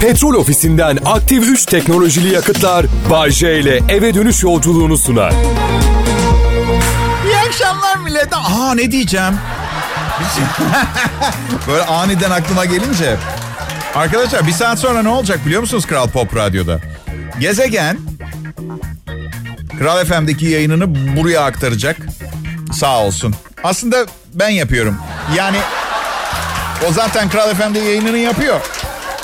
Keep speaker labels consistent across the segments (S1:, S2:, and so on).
S1: Petrol ofisinden aktif 3 teknolojili yakıtlar Bay J ile eve dönüş yolculuğunu sunar.
S2: İyi akşamlar millet. Aa ne diyeceğim? Böyle aniden aklıma gelince. Arkadaşlar bir saat sonra ne olacak biliyor musunuz Kral Pop Radyo'da? Gezegen Kral FM'deki yayınını buraya aktaracak. Sağ olsun. Aslında ben yapıyorum. Yani o zaten Kral FM'de yayınını yapıyor.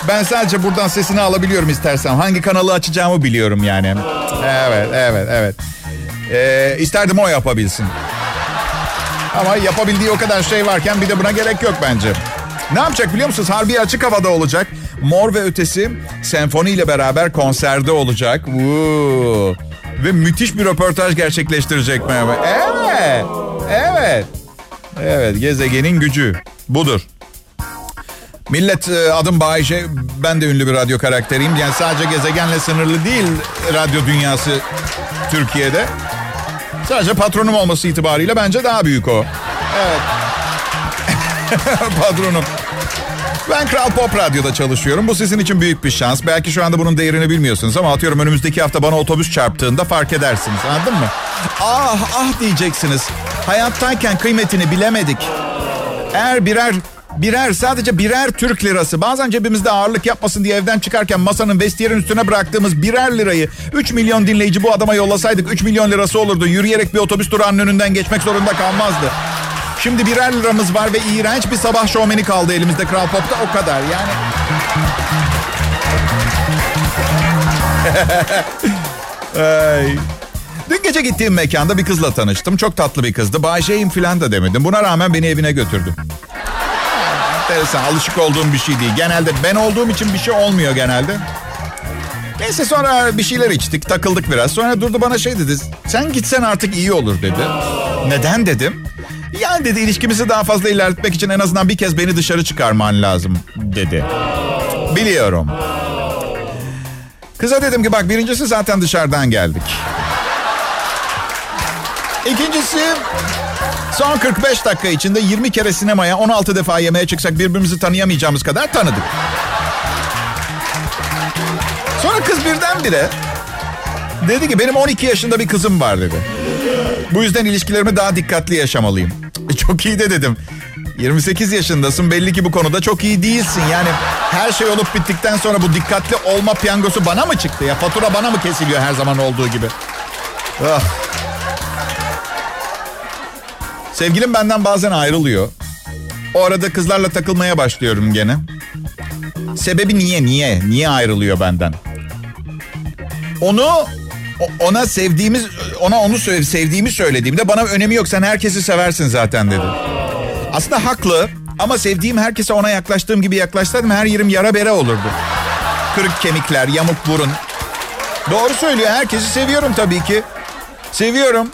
S2: Ben sadece buradan sesini alabiliyorum istersem. Hangi kanalı açacağımı biliyorum yani. Evet, evet, evet. Ee, isterdim o yapabilsin. Ama yapabildiği o kadar şey varken bir de buna gerek yok bence. Ne yapacak biliyor musunuz? Harbi açık havada olacak. Mor ve Ötesi senfoni ile beraber konserde olacak. Woo. Ve müthiş bir röportaj gerçekleştirecek merhaba. Evet. Evet. Evet gezegenin gücü budur. Millet e, adım Bayece. Ben de ünlü bir radyo karakteriyim. Yani sadece gezegenle sınırlı değil radyo dünyası Türkiye'de. Sadece patronum olması itibariyle bence daha büyük o. Evet. patronum. Ben Kral Pop Radyo'da çalışıyorum. Bu sizin için büyük bir şans. Belki şu anda bunun değerini bilmiyorsunuz ama atıyorum önümüzdeki hafta bana otobüs çarptığında fark edersiniz. Anladın mı? Ah ah diyeceksiniz. Hayattayken kıymetini bilemedik. Eğer birer birer sadece birer Türk lirası bazen cebimizde ağırlık yapmasın diye evden çıkarken masanın vestiyerin üstüne bıraktığımız birer lirayı 3 milyon dinleyici bu adama yollasaydık 3 milyon lirası olurdu. Yürüyerek bir otobüs durağının önünden geçmek zorunda kalmazdı. Şimdi birer liramız var ve iğrenç bir sabah şovmeni kaldı elimizde Kral Pop'ta o kadar yani. Ay. Dün gece gittiğim mekanda bir kızla tanıştım. Çok tatlı bir kızdı. Bayşe'yim filan da demedim. Buna rağmen beni evine götürdü. Enteresan, alışık olduğum bir şey değil. Genelde ben olduğum için bir şey olmuyor genelde. Neyse sonra bir şeyler içtik, takıldık biraz. Sonra durdu bana şey dedi. Sen gitsen artık iyi olur dedi. Neden dedim. Yani dedi ilişkimizi daha fazla ilerletmek için en azından bir kez beni dışarı çıkarman lazım dedi. Biliyorum. Kıza dedim ki bak birincisi zaten dışarıdan geldik. İkincisi son 45 dakika içinde 20 kere sinemaya 16 defa yemeğe çıksak birbirimizi tanıyamayacağımız kadar tanıdık. Sonra kız birdenbire dedi ki benim 12 yaşında bir kızım var dedi. Bu yüzden ilişkilerimi daha dikkatli yaşamalıyım. E, çok iyi de dedim. 28 yaşındasın belli ki bu konuda çok iyi değilsin. Yani her şey olup bittikten sonra bu dikkatli olma piyangosu bana mı çıktı ya? Fatura bana mı kesiliyor her zaman olduğu gibi? Ah. Sevgilim benden bazen ayrılıyor. O arada kızlarla takılmaya başlıyorum gene. Sebebi niye niye? Niye ayrılıyor benden? Onu ona sevdiğimiz ona onu sevdiğimi söylediğimde bana önemi yok sen herkesi seversin zaten dedi. Aslında haklı ama sevdiğim herkese ona yaklaştığım gibi yaklaşsaydım her yerim yara bere olurdu. Kırık kemikler, yamuk burun. Doğru söylüyor herkesi seviyorum tabii ki. Seviyorum.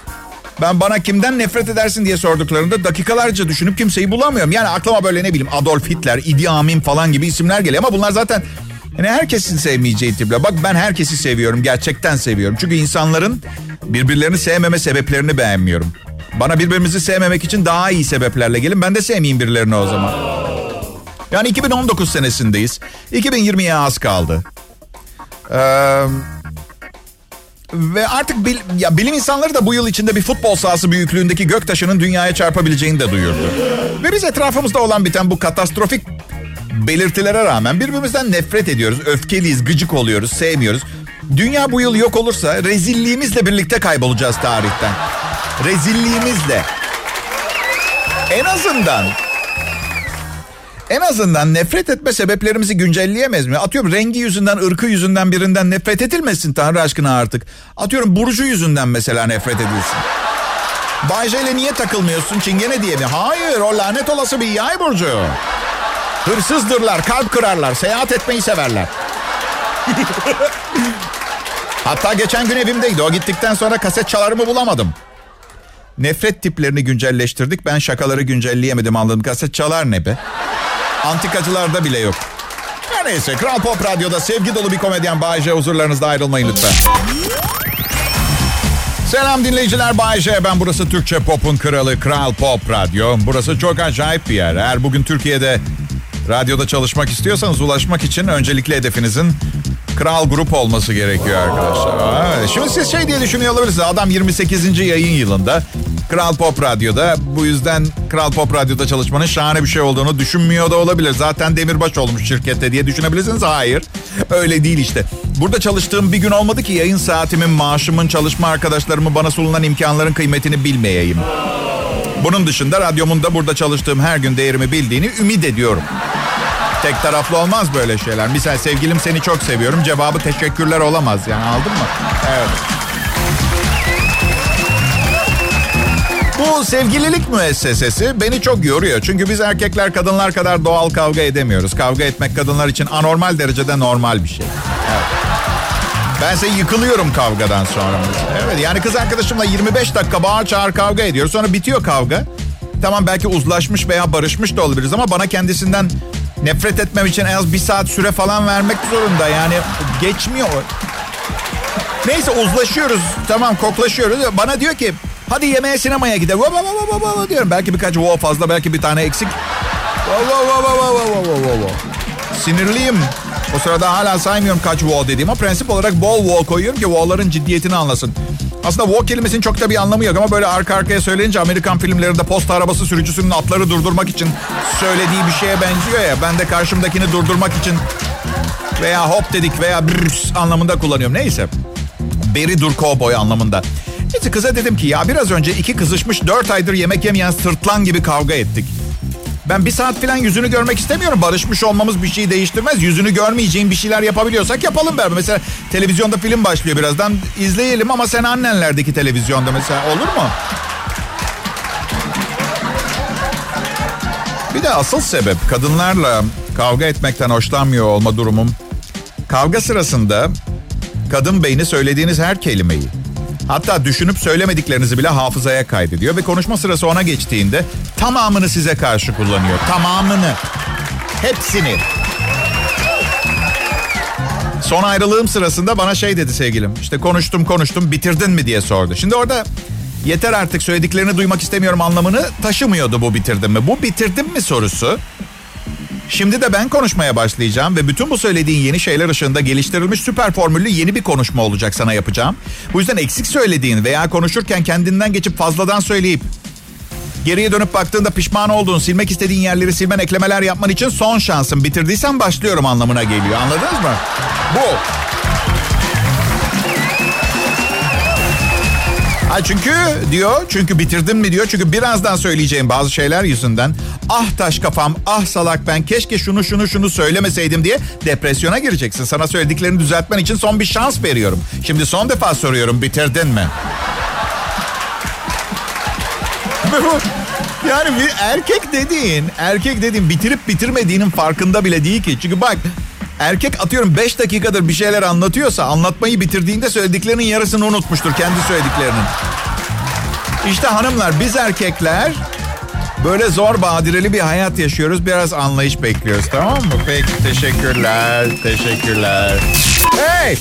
S2: Ben bana kimden nefret edersin diye sorduklarında dakikalarca düşünüp kimseyi bulamıyorum. Yani aklıma böyle ne bileyim Adolf Hitler, Idi Amin falan gibi isimler geliyor ama bunlar zaten yani herkesin sevmeyeceği tipler. Bak ben herkesi seviyorum. Gerçekten seviyorum. Çünkü insanların birbirlerini sevmeme sebeplerini beğenmiyorum. Bana birbirimizi sevmemek için daha iyi sebeplerle gelin. Ben de sevmeyeyim birilerini o zaman. Yani 2019 senesindeyiz. 2020'ye az kaldı. Ee, ve artık bil, ya bilim insanları da bu yıl içinde bir futbol sahası büyüklüğündeki göktaşının dünyaya çarpabileceğini de duyurdu. Ve biz etrafımızda olan biten bu katastrofik belirtilere rağmen birbirimizden nefret ediyoruz. Öfkeliyiz, gıcık oluyoruz, sevmiyoruz. Dünya bu yıl yok olursa rezilliğimizle birlikte kaybolacağız tarihten. Rezilliğimizle. En azından en azından nefret etme sebeplerimizi güncelleyemez mi? Atıyorum rengi yüzünden, ırkı yüzünden birinden nefret edilmesin Tanrı aşkına artık. Atıyorum burcu yüzünden mesela nefret edilsin. Bayce ile niye takılmıyorsun çingene diye mi? Hayır o lanet olası bir yay burcu. Hırsızdırlar, kalp kırarlar, seyahat etmeyi severler. Hatta geçen gün evimdeydi. O gittikten sonra kaset çalarımı bulamadım. Nefret tiplerini güncelleştirdik. Ben şakaları güncelleyemedim anladım. Kaset çalar ne be? Antikacılarda bile yok. Her neyse Kral Pop Radyo'da sevgi dolu bir komedyen Bayece huzurlarınızda ayrılmayın lütfen. Selam dinleyiciler Bayece. Ben burası Türkçe Pop'un kralı Kral Pop Radyo. Burası çok acayip bir yer. Eğer bugün Türkiye'de Radyoda çalışmak istiyorsanız ulaşmak için öncelikli hedefinizin Kral Grup olması gerekiyor arkadaşlar. Şimdi siz şey diye düşünüyor olabilirsiniz. Adam 28. yayın yılında Kral Pop Radyo'da. Bu yüzden Kral Pop Radyo'da çalışmanın şahane bir şey olduğunu düşünmüyor da olabilir. Zaten demirbaş olmuş şirkette diye düşünebilirsiniz. Hayır. Öyle değil işte. Burada çalıştığım bir gün olmadı ki yayın saatimin, maaşımın, çalışma arkadaşlarımın bana sunulan imkanların kıymetini bilmeyeyim. Bunun dışında radyomun da burada çalıştığım her gün değerimi bildiğini ümit ediyorum. Tek taraflı olmaz böyle şeyler. Misal sevgilim seni çok seviyorum. Cevabı teşekkürler olamaz yani aldın mı? Evet. Bu sevgililik müessesesi beni çok yoruyor. Çünkü biz erkekler kadınlar kadar doğal kavga edemiyoruz. Kavga etmek kadınlar için anormal derecede normal bir şey. Evet. Ben size yıkılıyorum kavgadan sonra. Evet yani kız arkadaşımla 25 dakika bağır çağır kavga ediyoruz. Sonra bitiyor kavga. Tamam belki uzlaşmış veya barışmış da olabiliriz ama bana kendisinden nefret etmem için en az bir saat süre falan vermek zorunda. Yani geçmiyor. Neyse uzlaşıyoruz. Tamam koklaşıyoruz. Bana diyor ki hadi yemeğe sinemaya gidelim. Vava vava vava diyorum. Belki birkaç wow fazla belki bir tane eksik. Vava vava vava vava vava. Sinirliyim. O sırada hala saymıyorum kaç wall dediğim ama prensip olarak bol wall koyuyorum ki wall'ların ciddiyetini anlasın. Aslında wall kelimesinin çok da bir anlamı yok ama böyle arka arkaya söyleyince Amerikan filmlerinde posta arabası sürücüsünün atları durdurmak için söylediği bir şeye benziyor ya. Ben de karşımdakini durdurmak için veya hop dedik veya brrrs anlamında kullanıyorum. Neyse. Beri dur kovboy anlamında. Neyse kıza dedim ki ya biraz önce iki kızışmış dört aydır yemek yemeyen sırtlan gibi kavga ettik. Ben bir saat falan yüzünü görmek istemiyorum. Barışmış olmamız bir şey değiştirmez. Yüzünü görmeyeceğin bir şeyler yapabiliyorsak yapalım beraber. Mesela televizyonda film başlıyor birazdan. izleyelim ama sen annenlerdeki televizyonda mesela olur mu? Bir de asıl sebep kadınlarla kavga etmekten hoşlanmıyor olma durumum. Kavga sırasında kadın beyni söylediğiniz her kelimeyi Hatta düşünüp söylemediklerinizi bile hafızaya kaydediyor ve konuşma sırası ona geçtiğinde tamamını size karşı kullanıyor. Tamamını. Hepsini. Son ayrılığım sırasında bana şey dedi sevgilim. İşte konuştum konuştum bitirdin mi diye sordu. Şimdi orada yeter artık söylediklerini duymak istemiyorum anlamını taşımıyordu bu bitirdim mi. Bu bitirdim mi sorusu Şimdi de ben konuşmaya başlayacağım ve bütün bu söylediğin yeni şeyler ışığında geliştirilmiş süper formüllü yeni bir konuşma olacak sana yapacağım. Bu yüzden eksik söylediğin veya konuşurken kendinden geçip fazladan söyleyip geriye dönüp baktığında pişman olduğun, silmek istediğin yerleri silmen, eklemeler yapman için son şansın. Bitirdiysen başlıyorum anlamına geliyor. Anladınız mı? Bu. Ha çünkü diyor, çünkü bitirdim mi diyor. Çünkü birazdan söyleyeceğim bazı şeyler yüzünden ah taş kafam, ah salak ben keşke şunu şunu şunu söylemeseydim diye depresyona gireceksin. Sana söylediklerini düzeltmen için son bir şans veriyorum. Şimdi son defa soruyorum bitirdin mi? yani bir erkek dediğin, erkek dediğin bitirip bitirmediğinin farkında bile değil ki. Çünkü bak erkek atıyorum 5 dakikadır bir şeyler anlatıyorsa anlatmayı bitirdiğinde söylediklerinin yarısını unutmuştur kendi söylediklerinin. İşte hanımlar biz erkekler Böyle zor badireli bir hayat yaşıyoruz. Biraz anlayış bekliyoruz tamam mı? Peki teşekkürler. Teşekkürler. Hey!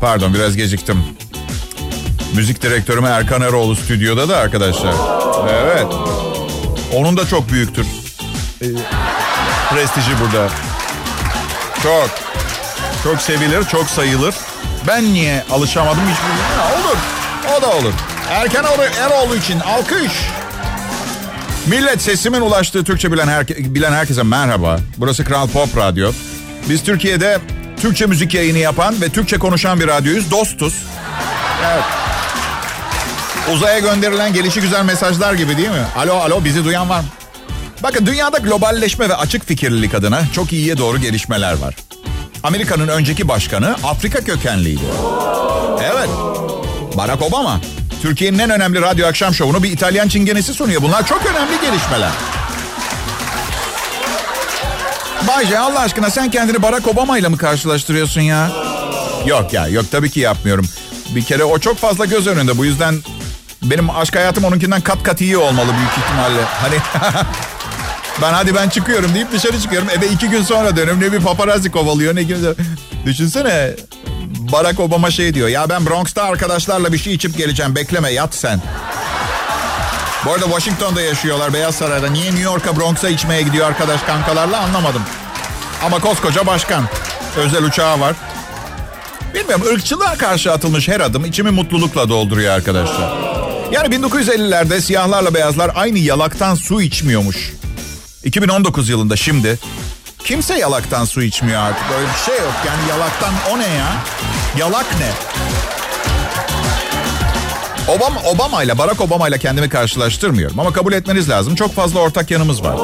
S2: Pardon biraz geciktim. Müzik direktörüm Erkan Eroğlu stüdyoda da arkadaşlar. Evet. Onun da çok büyüktür. Ee, prestiji burada. Çok. Çok sevilir, çok sayılır. Ben niye alışamadım hiçbir Olur. O da olur. Erkan Eroğlu için alkış. Millet sesimin ulaştığı Türkçe bilen, herke, bilen herkese merhaba. Burası Kral Pop Radyo. Biz Türkiye'de Türkçe müzik yayını yapan ve Türkçe konuşan bir radyoyuz. Dostuz. Evet. Uzaya gönderilen gelişi güzel mesajlar gibi değil mi? Alo alo bizi duyan var mı? Bakın dünyada globalleşme ve açık fikirlilik adına çok iyiye doğru gelişmeler var. Amerika'nın önceki başkanı Afrika kökenliydi. Evet. Barack Obama Türkiye'nin en önemli radyo akşam şovunu bir İtalyan çingenesi sunuyor. Bunlar çok önemli gelişmeler. Bayce Allah aşkına sen kendini Barack Obama ile mi karşılaştırıyorsun ya? Yok ya yok tabii ki yapmıyorum. Bir kere o çok fazla göz önünde bu yüzden benim aşk hayatım onunkinden kat kat iyi olmalı büyük ihtimalle. Hani ben hadi ben çıkıyorum deyip dışarı çıkıyorum. Eve iki gün sonra dönüyorum ne bir paparazzi kovalıyor ne gibi. Düşünsene Barack Obama şey diyor. Ya ben Bronx'ta arkadaşlarla bir şey içip geleceğim. Bekleme yat sen. Bu arada Washington'da yaşıyorlar Beyaz Saray'da. Niye New York'a Bronx'a içmeye gidiyor arkadaş kankalarla anlamadım. Ama koskoca başkan. Özel uçağı var. Bilmiyorum ırkçılığa karşı atılmış her adım içimi mutlulukla dolduruyor arkadaşlar. Yani 1950'lerde siyahlarla beyazlar aynı yalaktan su içmiyormuş. 2019 yılında şimdi kimse yalaktan su içmiyor artık. Öyle bir şey yok yani yalaktan o ne ya? Yalak ne? Obama, Obama ile Barack Obama ile kendimi karşılaştırmıyorum ama kabul etmeniz lazım. Çok fazla ortak yanımız var.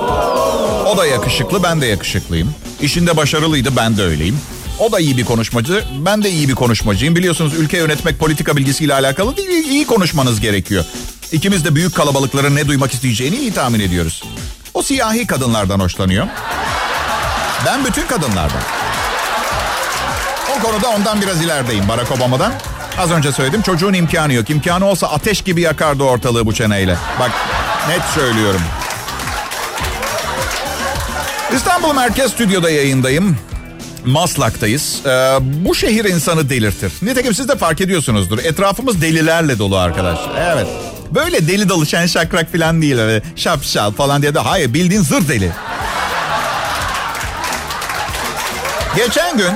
S2: O da yakışıklı, ben de yakışıklıyım. İşinde başarılıydı, ben de öyleyim. O da iyi bir konuşmacı, ben de iyi bir konuşmacıyım. Biliyorsunuz ülke yönetmek politika bilgisiyle alakalı değil, iyi konuşmanız gerekiyor. İkimiz de büyük kalabalıkların ne duymak isteyeceğini iyi tahmin ediyoruz. Siyahi kadınlardan hoşlanıyor. Ben bütün kadınlardan. O konuda ondan biraz ilerideyim Barack Obama'dan. Az önce söyledim çocuğun imkanı yok. İmkanı olsa ateş gibi yakardı ortalığı bu çeneyle. Bak net söylüyorum. İstanbul Merkez Stüdyo'da yayındayım. Maslak'tayız. Ee, bu şehir insanı delirtir. Nitekim siz de fark ediyorsunuzdur. Etrafımız delilerle dolu arkadaşlar. Evet. Böyle deli dolu şen şakrak falan değil. Öyle şapşal falan diye de. Hayır bildiğin zır deli. Geçen gün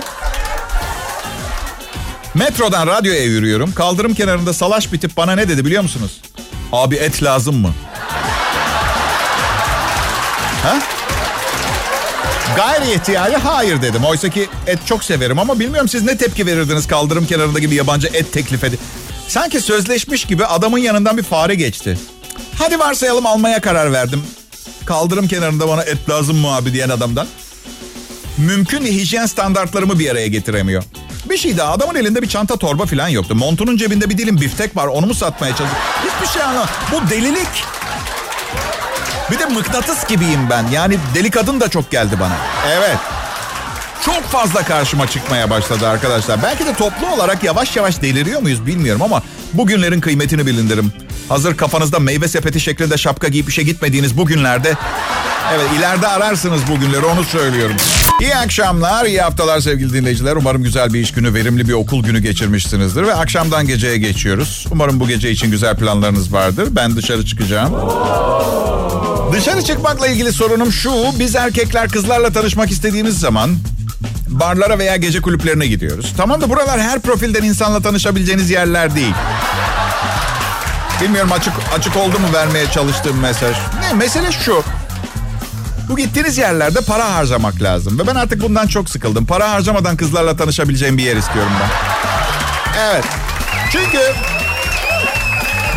S2: metrodan radyoya yürüyorum. Kaldırım kenarında salaş bitip bana ne dedi biliyor musunuz? Abi et lazım mı? Ha? Gayri ihtiyari hayır dedim. Oysa ki et çok severim ama bilmiyorum siz ne tepki verirdiniz kaldırım kenarında gibi yabancı et teklif edip. Sanki sözleşmiş gibi adamın yanından bir fare geçti. Hadi varsayalım almaya karar verdim. Kaldırım kenarında bana et lazım mı abi diyen adamdan. Mümkün hijyen standartlarımı bir araya getiremiyor. Bir şey daha adamın elinde bir çanta torba falan yoktu. Montunun cebinde bir dilim biftek var onu mu satmaya çalışıyor? Hiçbir şey anlamadım. Bu delilik. Bir de mıknatıs gibiyim ben. Yani deli kadın da çok geldi bana. Evet. Çok fazla karşıma çıkmaya başladı arkadaşlar. Belki de toplu olarak yavaş yavaş deliriyor muyuz bilmiyorum ama bugünlerin kıymetini bilindirim. Hazır kafanızda meyve sepeti şeklinde şapka giyip işe gitmediğiniz bugünlerde... Evet ileride ararsınız bugünleri onu söylüyorum. İyi akşamlar, iyi haftalar sevgili dinleyiciler. Umarım güzel bir iş günü, verimli bir okul günü geçirmişsinizdir. Ve akşamdan geceye geçiyoruz. Umarım bu gece için güzel planlarınız vardır. Ben dışarı çıkacağım. Dışarı çıkmakla ilgili sorunum şu. Biz erkekler kızlarla tanışmak istediğimiz zaman barlara veya gece kulüplerine gidiyoruz. Tamam da buralar her profilden insanla tanışabileceğiniz yerler değil. Bilmiyorum açık açık oldu mu vermeye çalıştığım mesaj. Ne mesele şu. Bu gittiğiniz yerlerde para harcamak lazım. Ve ben artık bundan çok sıkıldım. Para harcamadan kızlarla tanışabileceğim bir yer istiyorum ben. Evet. Çünkü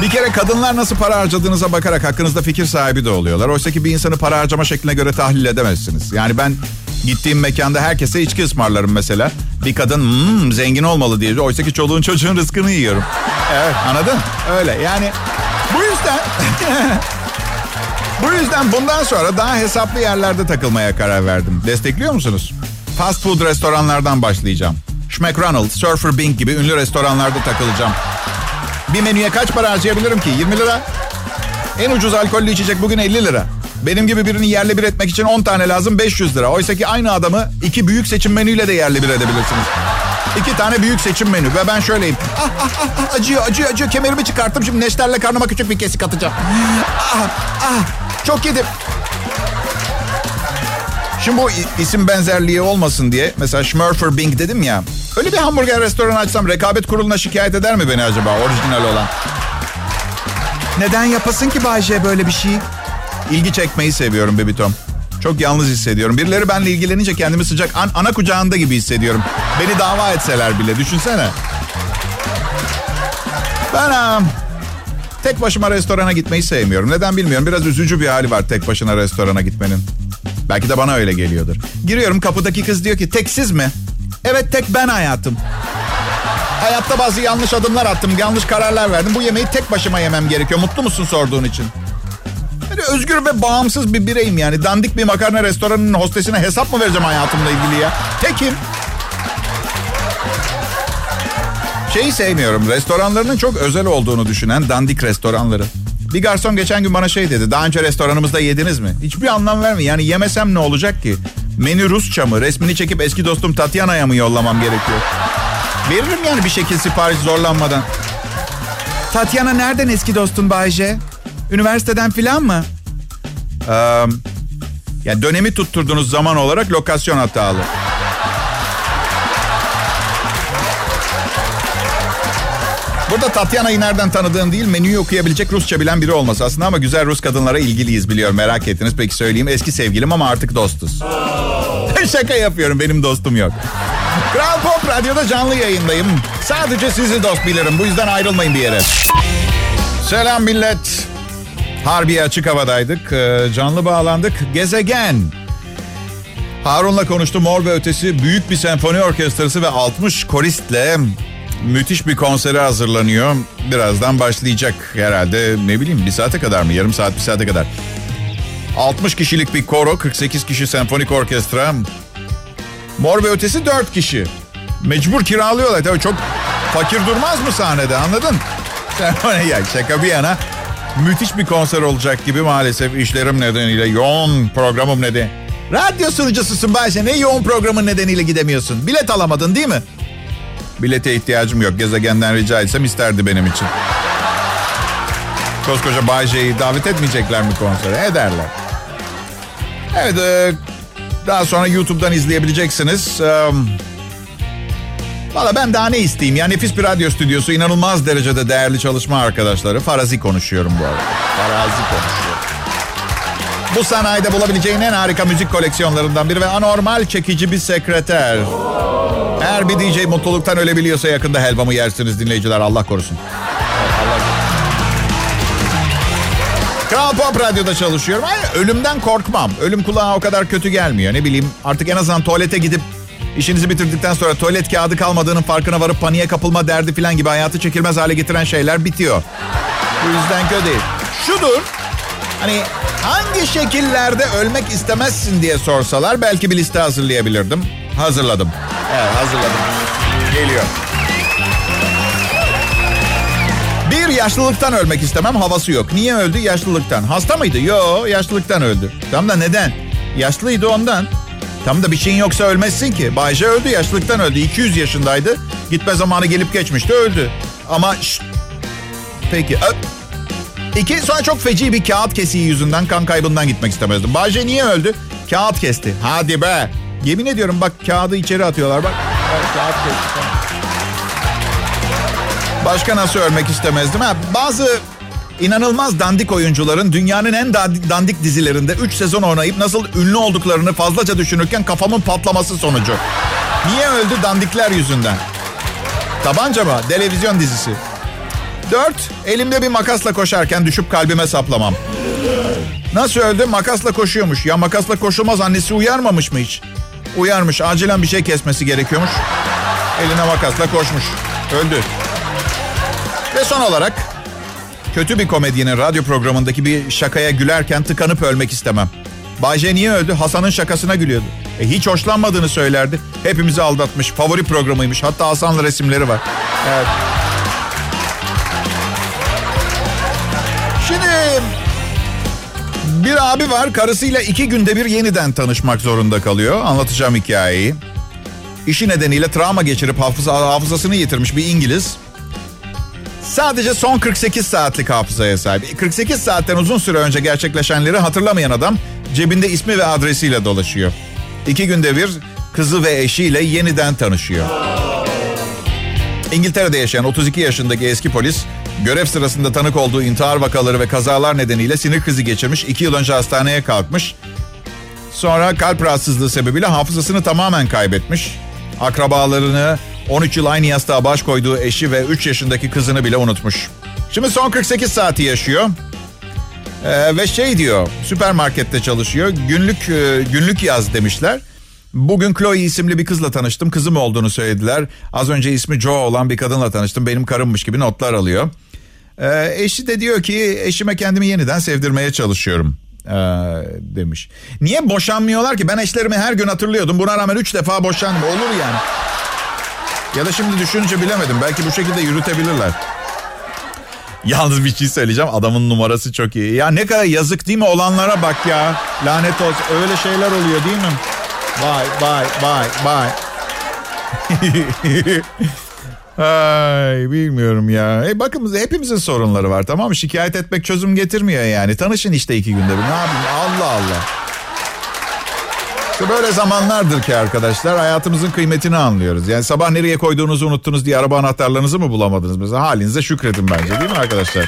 S2: bir kere kadınlar nasıl para harcadığınıza bakarak hakkınızda fikir sahibi de oluyorlar. Oysa ki bir insanı para harcama şekline göre tahlil edemezsiniz. Yani ben gittiğim mekanda herkese içki ısmarlarım mesela. Bir kadın hmm, zengin olmalı diye. Oysa ki çoluğun çocuğun rızkını yiyorum. Evet anladın? Öyle yani bu yüzden... bu yüzden bundan sonra daha hesaplı yerlerde takılmaya karar verdim. Destekliyor musunuz? Fast food restoranlardan başlayacağım. McDonald's, Surfer Bing gibi ünlü restoranlarda takılacağım. Bir menüye kaç para harcayabilirim ki? 20 lira. En ucuz alkollü içecek bugün 50 lira. Benim gibi birini yerli bir etmek için 10 tane lazım 500 lira. Oysa ki aynı adamı iki büyük seçim menüyle de yerli bir edebilirsiniz. İki tane büyük seçim menü ve ben şöyleyim. Ah, ah, ah, ah, acıyor acıyor acıyor kemerimi çıkarttım şimdi neşterle karnıma küçük bir kesik atacağım. Ah, ah, çok yedim. Şimdi bu isim benzerliği olmasın diye mesela Schmurfer Bing dedim ya. Öyle bir hamburger restoranı açsam rekabet kuruluna şikayet eder mi beni acaba orijinal olan? Neden yapasın ki Bayce böyle bir şey? İlgi çekmeyi seviyorum Bebitom. Çok yalnız hissediyorum. Birileri benimle ilgilenince kendimi sıcak an, ana kucağında gibi hissediyorum. Beni dava etseler bile düşünsene. Ben um, tek başıma restorana gitmeyi sevmiyorum. Neden bilmiyorum. Biraz üzücü bir hali var tek başına restorana gitmenin. Belki de bana öyle geliyordur. Giriyorum kapıdaki kız diyor ki teksiz mi? Evet tek ben hayatım. Hayatta bazı yanlış adımlar attım, yanlış kararlar verdim. Bu yemeği tek başıma yemem gerekiyor. Mutlu musun sorduğun için? Böyle özgür ve bağımsız bir bireyim yani. Dandik bir makarna restoranının hostesine hesap mı vereceğim hayatımla ilgili ya? Tekim. Şeyi sevmiyorum. Restoranlarının çok özel olduğunu düşünen dandik restoranları. Bir garson geçen gün bana şey dedi. Daha önce restoranımızda yediniz mi? Hiçbir anlam vermiyor. Yani yemesem ne olacak ki? Menü Rusça mı? Resmini çekip eski dostum Tatyana'ya mı yollamam gerekiyor? Veririm yani bir şekilde sipariş zorlanmadan. Tatyana nereden eski dostun Bayce? Üniversiteden filan mı? Ee, yani dönemi tutturduğunuz zaman olarak lokasyon hatalı. Burada Tatyana'yı nereden tanıdığın değil menüyü okuyabilecek Rusça bilen biri olması aslında ama güzel Rus kadınlara ilgiliyiz biliyorum merak ettiniz. Peki söyleyeyim eski sevgilim ama artık dostuz. Şaka yapıyorum benim dostum yok. Kral Pop Radyo'da canlı yayındayım. Sadece sizi dost bilirim bu yüzden ayrılmayın bir yere. Selam millet. Harbiye açık havadaydık. Ee, canlı bağlandık. Gezegen. Harun'la konuştum. Mor ve Ötesi büyük bir senfoni orkestrası ve 60 koristle müthiş bir konseri hazırlanıyor. Birazdan başlayacak herhalde ne bileyim bir saate kadar mı? Yarım saat bir saate kadar. 60 kişilik bir koro, 48 kişi senfonik orkestra. Mor ve Ötesi 4 kişi. Mecbur kiralıyorlar. Tabii çok fakir durmaz mı sahnede anladın? Senfoni ya şaka bir yana. Müthiş bir konser olacak gibi maalesef işlerim nedeniyle yoğun programım nedeni. Radyo sunucususun Bayşe ne yoğun programın nedeniyle gidemiyorsun. Bilet alamadın değil mi? Bilete ihtiyacım yok. Gezegenden rica etsem isterdi benim için. Koskoca Bayce'yi davet etmeyecekler mi konsere? Ederler. Evet, e, daha sonra YouTube'dan izleyebileceksiniz. Valla ben daha ne isteyeyim? Ya nefis bir radyo stüdyosu, inanılmaz derecede değerli çalışma arkadaşları. Farazi konuşuyorum bu arada. Farazi konuşuyorum. Bu sanayide bulabileceğin en harika müzik koleksiyonlarından biri ve anormal çekici bir sekreter. Eğer bir DJ mutluluktan ölebiliyorsa yakında helvamı yersiniz dinleyiciler Allah korusun. Kral Pop Radyo'da çalışıyorum. Hayır, ölümden korkmam. Ölüm kulağa o kadar kötü gelmiyor. Ne bileyim artık en azından tuvalete gidip işinizi bitirdikten sonra tuvalet kağıdı kalmadığının farkına varıp paniğe kapılma derdi falan gibi hayatı çekilmez hale getiren şeyler bitiyor. Bu yüzden kötü değil. Şudur. Hani hangi şekillerde ölmek istemezsin diye sorsalar belki bir liste hazırlayabilirdim. Hazırladım. Evet hazırladım. Geliyor. Bir yaşlılıktan ölmek istemem havası yok. Niye öldü? Yaşlılıktan. Hasta mıydı? Yo yaşlılıktan öldü. Tam da neden? Yaşlıydı ondan. Tam da bir şeyin yoksa ölmezsin ki. Bayce öldü yaşlılıktan öldü. 200 yaşındaydı. Gitme zamanı gelip geçmişti öldü. Ama şşt. Peki. Ö- İki, sonra çok feci bir kağıt kesiği yüzünden kan kaybından gitmek istemezdim. Bayce niye öldü? Kağıt kesti. Hadi be. Yemin ediyorum bak kağıdı içeri atıyorlar bak. Evet, kağıt kesti. Başka nasıl ölmek istemezdim? Ha, bazı inanılmaz dandik oyuncuların dünyanın en dandik dizilerinde 3 sezon oynayıp nasıl ünlü olduklarını fazlaca düşünürken kafamın patlaması sonucu. Niye öldü dandikler yüzünden? Tabanca mı? Televizyon dizisi. Dört, elimde bir makasla koşarken düşüp kalbime saplamam. Nasıl öldü? Makasla koşuyormuş. Ya makasla koşulmaz annesi uyarmamış mı hiç? Uyarmış. Acilen bir şey kesmesi gerekiyormuş. Eline makasla koşmuş. Öldü. Ve son olarak kötü bir komedyenin radyo programındaki bir şakaya gülerken tıkanıp ölmek istemem. Bayce niye öldü? Hasan'ın şakasına gülüyordu. E, hiç hoşlanmadığını söylerdi. Hepimizi aldatmış. Favori programıymış. Hatta Hasan'la resimleri var. Evet. Şimdi bir abi var karısıyla iki günde bir yeniden tanışmak zorunda kalıyor. Anlatacağım hikayeyi. İşi nedeniyle travma geçirip hafıza, hafızasını yitirmiş bir İngiliz. Sadece son 48 saatlik hafızaya sahip. 48 saatten uzun süre önce gerçekleşenleri hatırlamayan adam cebinde ismi ve adresiyle dolaşıyor. İki günde bir kızı ve eşiyle yeniden tanışıyor. İngiltere'de yaşayan 32 yaşındaki eski polis görev sırasında tanık olduğu intihar vakaları ve kazalar nedeniyle sinir krizi geçirmiş. 2 yıl önce hastaneye kalkmış. Sonra kalp rahatsızlığı sebebiyle hafızasını tamamen kaybetmiş. Akrabalarını, 13 yıl aynı yastığa baş koyduğu eşi ve 3 yaşındaki kızını bile unutmuş. Şimdi son 48 saati yaşıyor. Ee, ve şey diyor, süpermarkette çalışıyor. Günlük e, günlük yaz demişler. Bugün Chloe isimli bir kızla tanıştım. Kızım olduğunu söylediler. Az önce ismi Joe olan bir kadınla tanıştım. Benim karımmış gibi notlar alıyor. Ee, eşi de diyor ki eşime kendimi yeniden sevdirmeye çalışıyorum. Ee, demiş. Niye boşanmıyorlar ki? Ben eşlerimi her gün hatırlıyordum. Buna rağmen üç defa boşandım. Olur yani. Ya da şimdi düşününce bilemedim. Belki bu şekilde yürütebilirler. Yalnız bir şey söyleyeceğim. Adamın numarası çok iyi. Ya ne kadar yazık değil mi? Olanlara bak ya. Lanet olsun. Öyle şeyler oluyor değil mi? Vay vay vay vay. Ay bilmiyorum ya. E bakın hepimizin sorunları var tamam mı? Şikayet etmek çözüm getirmiyor yani. Tanışın işte iki günde bir. Ne yapayım? Allah Allah. İşte böyle zamanlardır ki arkadaşlar hayatımızın kıymetini anlıyoruz. Yani sabah nereye koyduğunuzu unuttunuz diye araba anahtarlarınızı mı bulamadınız? Mesela halinize şükredin bence değil mi arkadaşlar?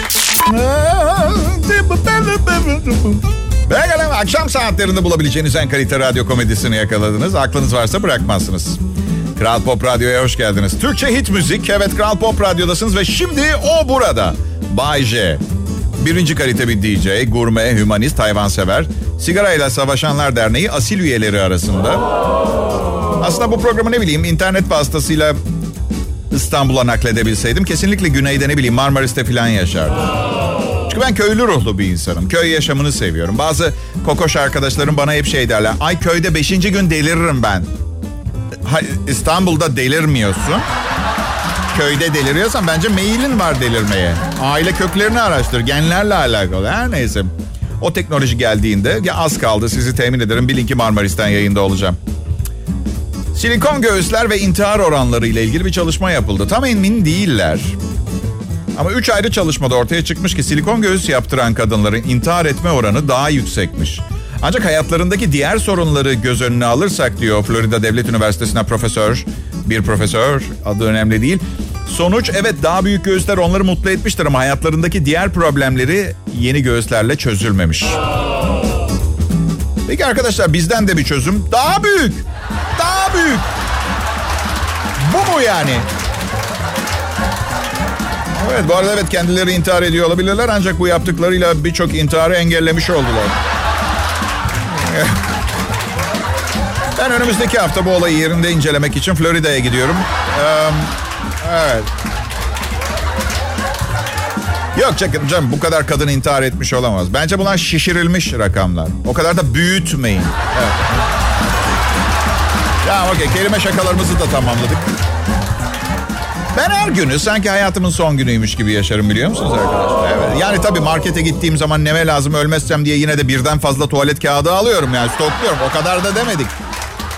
S2: Bakalım akşam saatlerinde bulabileceğiniz en kalite radyo komedisini yakaladınız. Aklınız varsa bırakmazsınız. Kral Pop Radyo'ya hoş geldiniz. Türkçe hit müzik. Evet Kral Pop Radyo'dasınız ve şimdi o burada. Bay J. Birinci kalite bir DJ, gurme, hümanist, hayvansever. Sigarayla Savaşanlar Derneği asil üyeleri arasında. Aslında bu programı ne bileyim internet vasıtasıyla İstanbul'a nakledebilseydim kesinlikle güneyde ne bileyim Marmaris'te falan yaşardım. Çünkü ben köylü ruhlu bir insanım. Köy yaşamını seviyorum. Bazı kokoş arkadaşlarım bana hep şey derler. Ay köyde beşinci gün deliririm ben. Ha, İstanbul'da delirmiyorsun. Köyde deliriyorsan bence meyilin var delirmeye. Aile köklerini araştır. Genlerle alakalı. Her neyse. O teknoloji geldiğinde ya az kaldı sizi temin ederim. Bilin ki Marmaris'ten yayında olacağım. Silikon göğüsler ve intihar oranları ile ilgili bir çalışma yapıldı. Tam emin değiller. Ama 3 ayrı çalışmada ortaya çıkmış ki silikon göğüs yaptıran kadınların intihar etme oranı daha yüksekmiş. Ancak hayatlarındaki diğer sorunları göz önüne alırsak diyor Florida Devlet Üniversitesi'ne profesör, bir profesör adı önemli değil. Sonuç evet daha büyük göğüsler onları mutlu etmiştir ama hayatlarındaki diğer problemleri yeni göğüslerle çözülmemiş. Peki arkadaşlar bizden de bir çözüm. Daha büyük. Daha büyük. Bu mu yani? Evet bu arada evet kendileri intihar ediyor olabilirler ancak bu yaptıklarıyla birçok intiharı engellemiş oldular. Ben önümüzdeki hafta bu olayı yerinde incelemek için Florida'ya gidiyorum. Ee, evet. Yok canım, bu kadar kadın intihar etmiş olamaz. Bence bunlar şişirilmiş rakamlar. O kadar da büyütmeyin. Evet. Ya okey kelime şakalarımızı da tamamladık. Ben her günü sanki hayatımın son günüymüş gibi yaşarım biliyor musunuz arkadaşlar? Evet. Yani tabii markete gittiğim zaman neme lazım ölmezsem diye yine de birden fazla tuvalet kağıdı alıyorum yani stokluyorum. O kadar da demedik.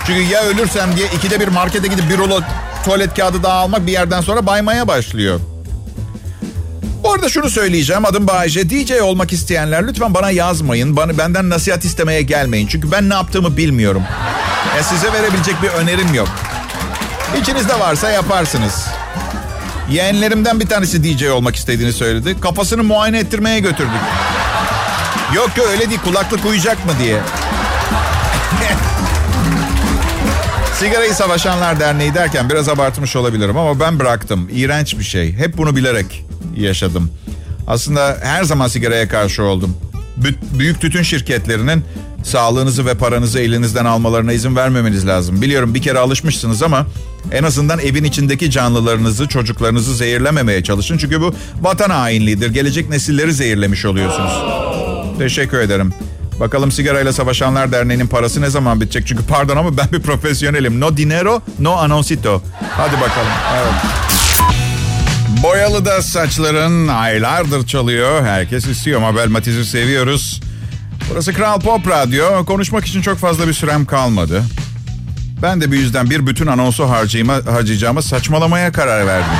S2: Çünkü ya ölürsem diye ikide bir markete gidip bir rulo tuvalet kağıdı daha almak bir yerden sonra baymaya başlıyor. Bu arada şunu söyleyeceğim. Adım Bayece. DJ olmak isteyenler lütfen bana yazmayın. Bana, benden nasihat istemeye gelmeyin. Çünkü ben ne yaptığımı bilmiyorum. Ya size verebilecek bir önerim yok. İçinizde varsa yaparsınız. Yeğenlerimden bir tanesi DJ olmak istediğini söyledi. Kafasını muayene ettirmeye götürdük. Yok yok öyle değil kulaklık uyacak mı diye. Sigarayı Savaşanlar Derneği derken biraz abartmış olabilirim ama ben bıraktım. İğrenç bir şey. Hep bunu bilerek yaşadım. Aslında her zaman sigaraya karşı oldum. Büyük tütün şirketlerinin sağlığınızı ve paranızı elinizden almalarına izin vermemeniz lazım. Biliyorum bir kere alışmışsınız ama en azından evin içindeki canlılarınızı, çocuklarınızı zehirlememeye çalışın. Çünkü bu vatan hainliğidir. Gelecek nesilleri zehirlemiş oluyorsunuz. Teşekkür ederim. Bakalım Sigarayla Savaşanlar Derneği'nin parası ne zaman bitecek? Çünkü pardon ama ben bir profesyonelim. No dinero, no anonsito. Hadi bakalım. Evet. Boyalı da saçların aylardır çalıyor. Herkes istiyor. Mabel Matiz'i seviyoruz. Burası Kral Pop Radyo. Konuşmak için çok fazla bir sürem kalmadı. Ben de bir yüzden bir bütün anonsu harcayma, harcayacağıma saçmalamaya karar verdim.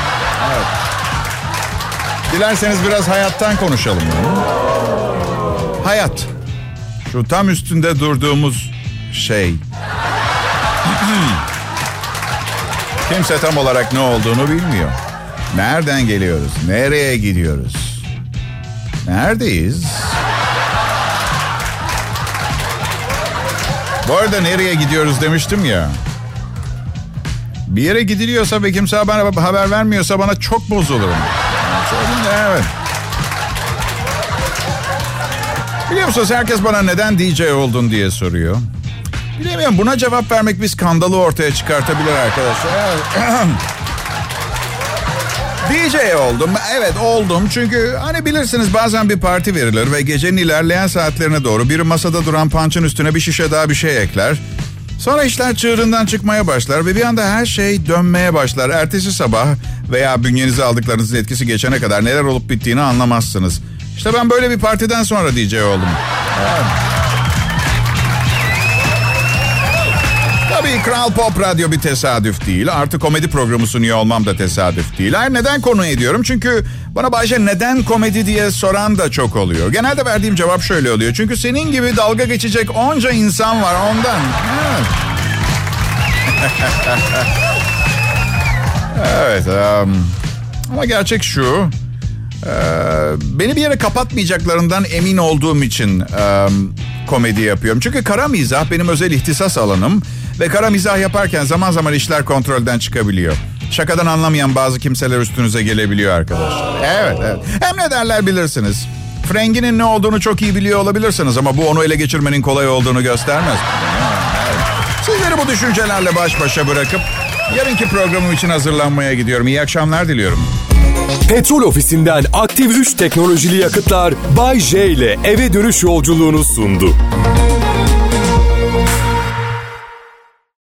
S2: Evet. Dilerseniz biraz hayattan konuşalım. Hayat. Şu tam üstünde durduğumuz şey. Kimse tam olarak ne olduğunu bilmiyor. Nereden geliyoruz? Nereye gidiyoruz? Neredeyiz? Bu arada nereye gidiyoruz demiştim ya. Bir yere gidiliyorsa ve kimse bana haber vermiyorsa bana çok bozulurum. Evet. Biliyor musunuz herkes bana neden DJ oldun diye soruyor. Bilemiyorum buna cevap vermek bir skandalı ortaya çıkartabilir arkadaşlar. DJ oldum. Evet oldum. Çünkü hani bilirsiniz bazen bir parti verilir ve gecenin ilerleyen saatlerine doğru biri masada duran punch'ın üstüne bir şişe daha bir şey ekler. Sonra işler çığırından çıkmaya başlar ve bir anda her şey dönmeye başlar. Ertesi sabah veya bünyenize aldıklarınızın etkisi geçene kadar neler olup bittiğini anlamazsınız. İşte ben böyle bir partiden sonra DJ oldum. Evet. Tabii Kral Pop Radyo bir tesadüf değil. Artı komedi programı sunuyor olmam da tesadüf değil. Hayır neden konu ediyorum? Çünkü bana Bayce neden komedi diye soran da çok oluyor. Genelde verdiğim cevap şöyle oluyor. Çünkü senin gibi dalga geçecek onca insan var ondan. Evet. Um, ama gerçek şu. Ee, beni bir yere kapatmayacaklarından emin olduğum için e, komedi yapıyorum. Çünkü kara mizah benim özel ihtisas alanım. Ve kara mizah yaparken zaman zaman işler kontrolden çıkabiliyor. Şakadan anlamayan bazı kimseler üstünüze gelebiliyor arkadaşlar. Evet, evet. Hem ne derler bilirsiniz. Frenginin ne olduğunu çok iyi biliyor olabilirsiniz ama bu onu ele geçirmenin kolay olduğunu göstermez. Sizleri bu düşüncelerle baş başa bırakıp yarınki programım için hazırlanmaya gidiyorum. İyi akşamlar diliyorum.
S1: Petrol ofisinden aktif 3 teknolojili yakıtlar Bay J ile eve dönüş yolculuğunu sundu.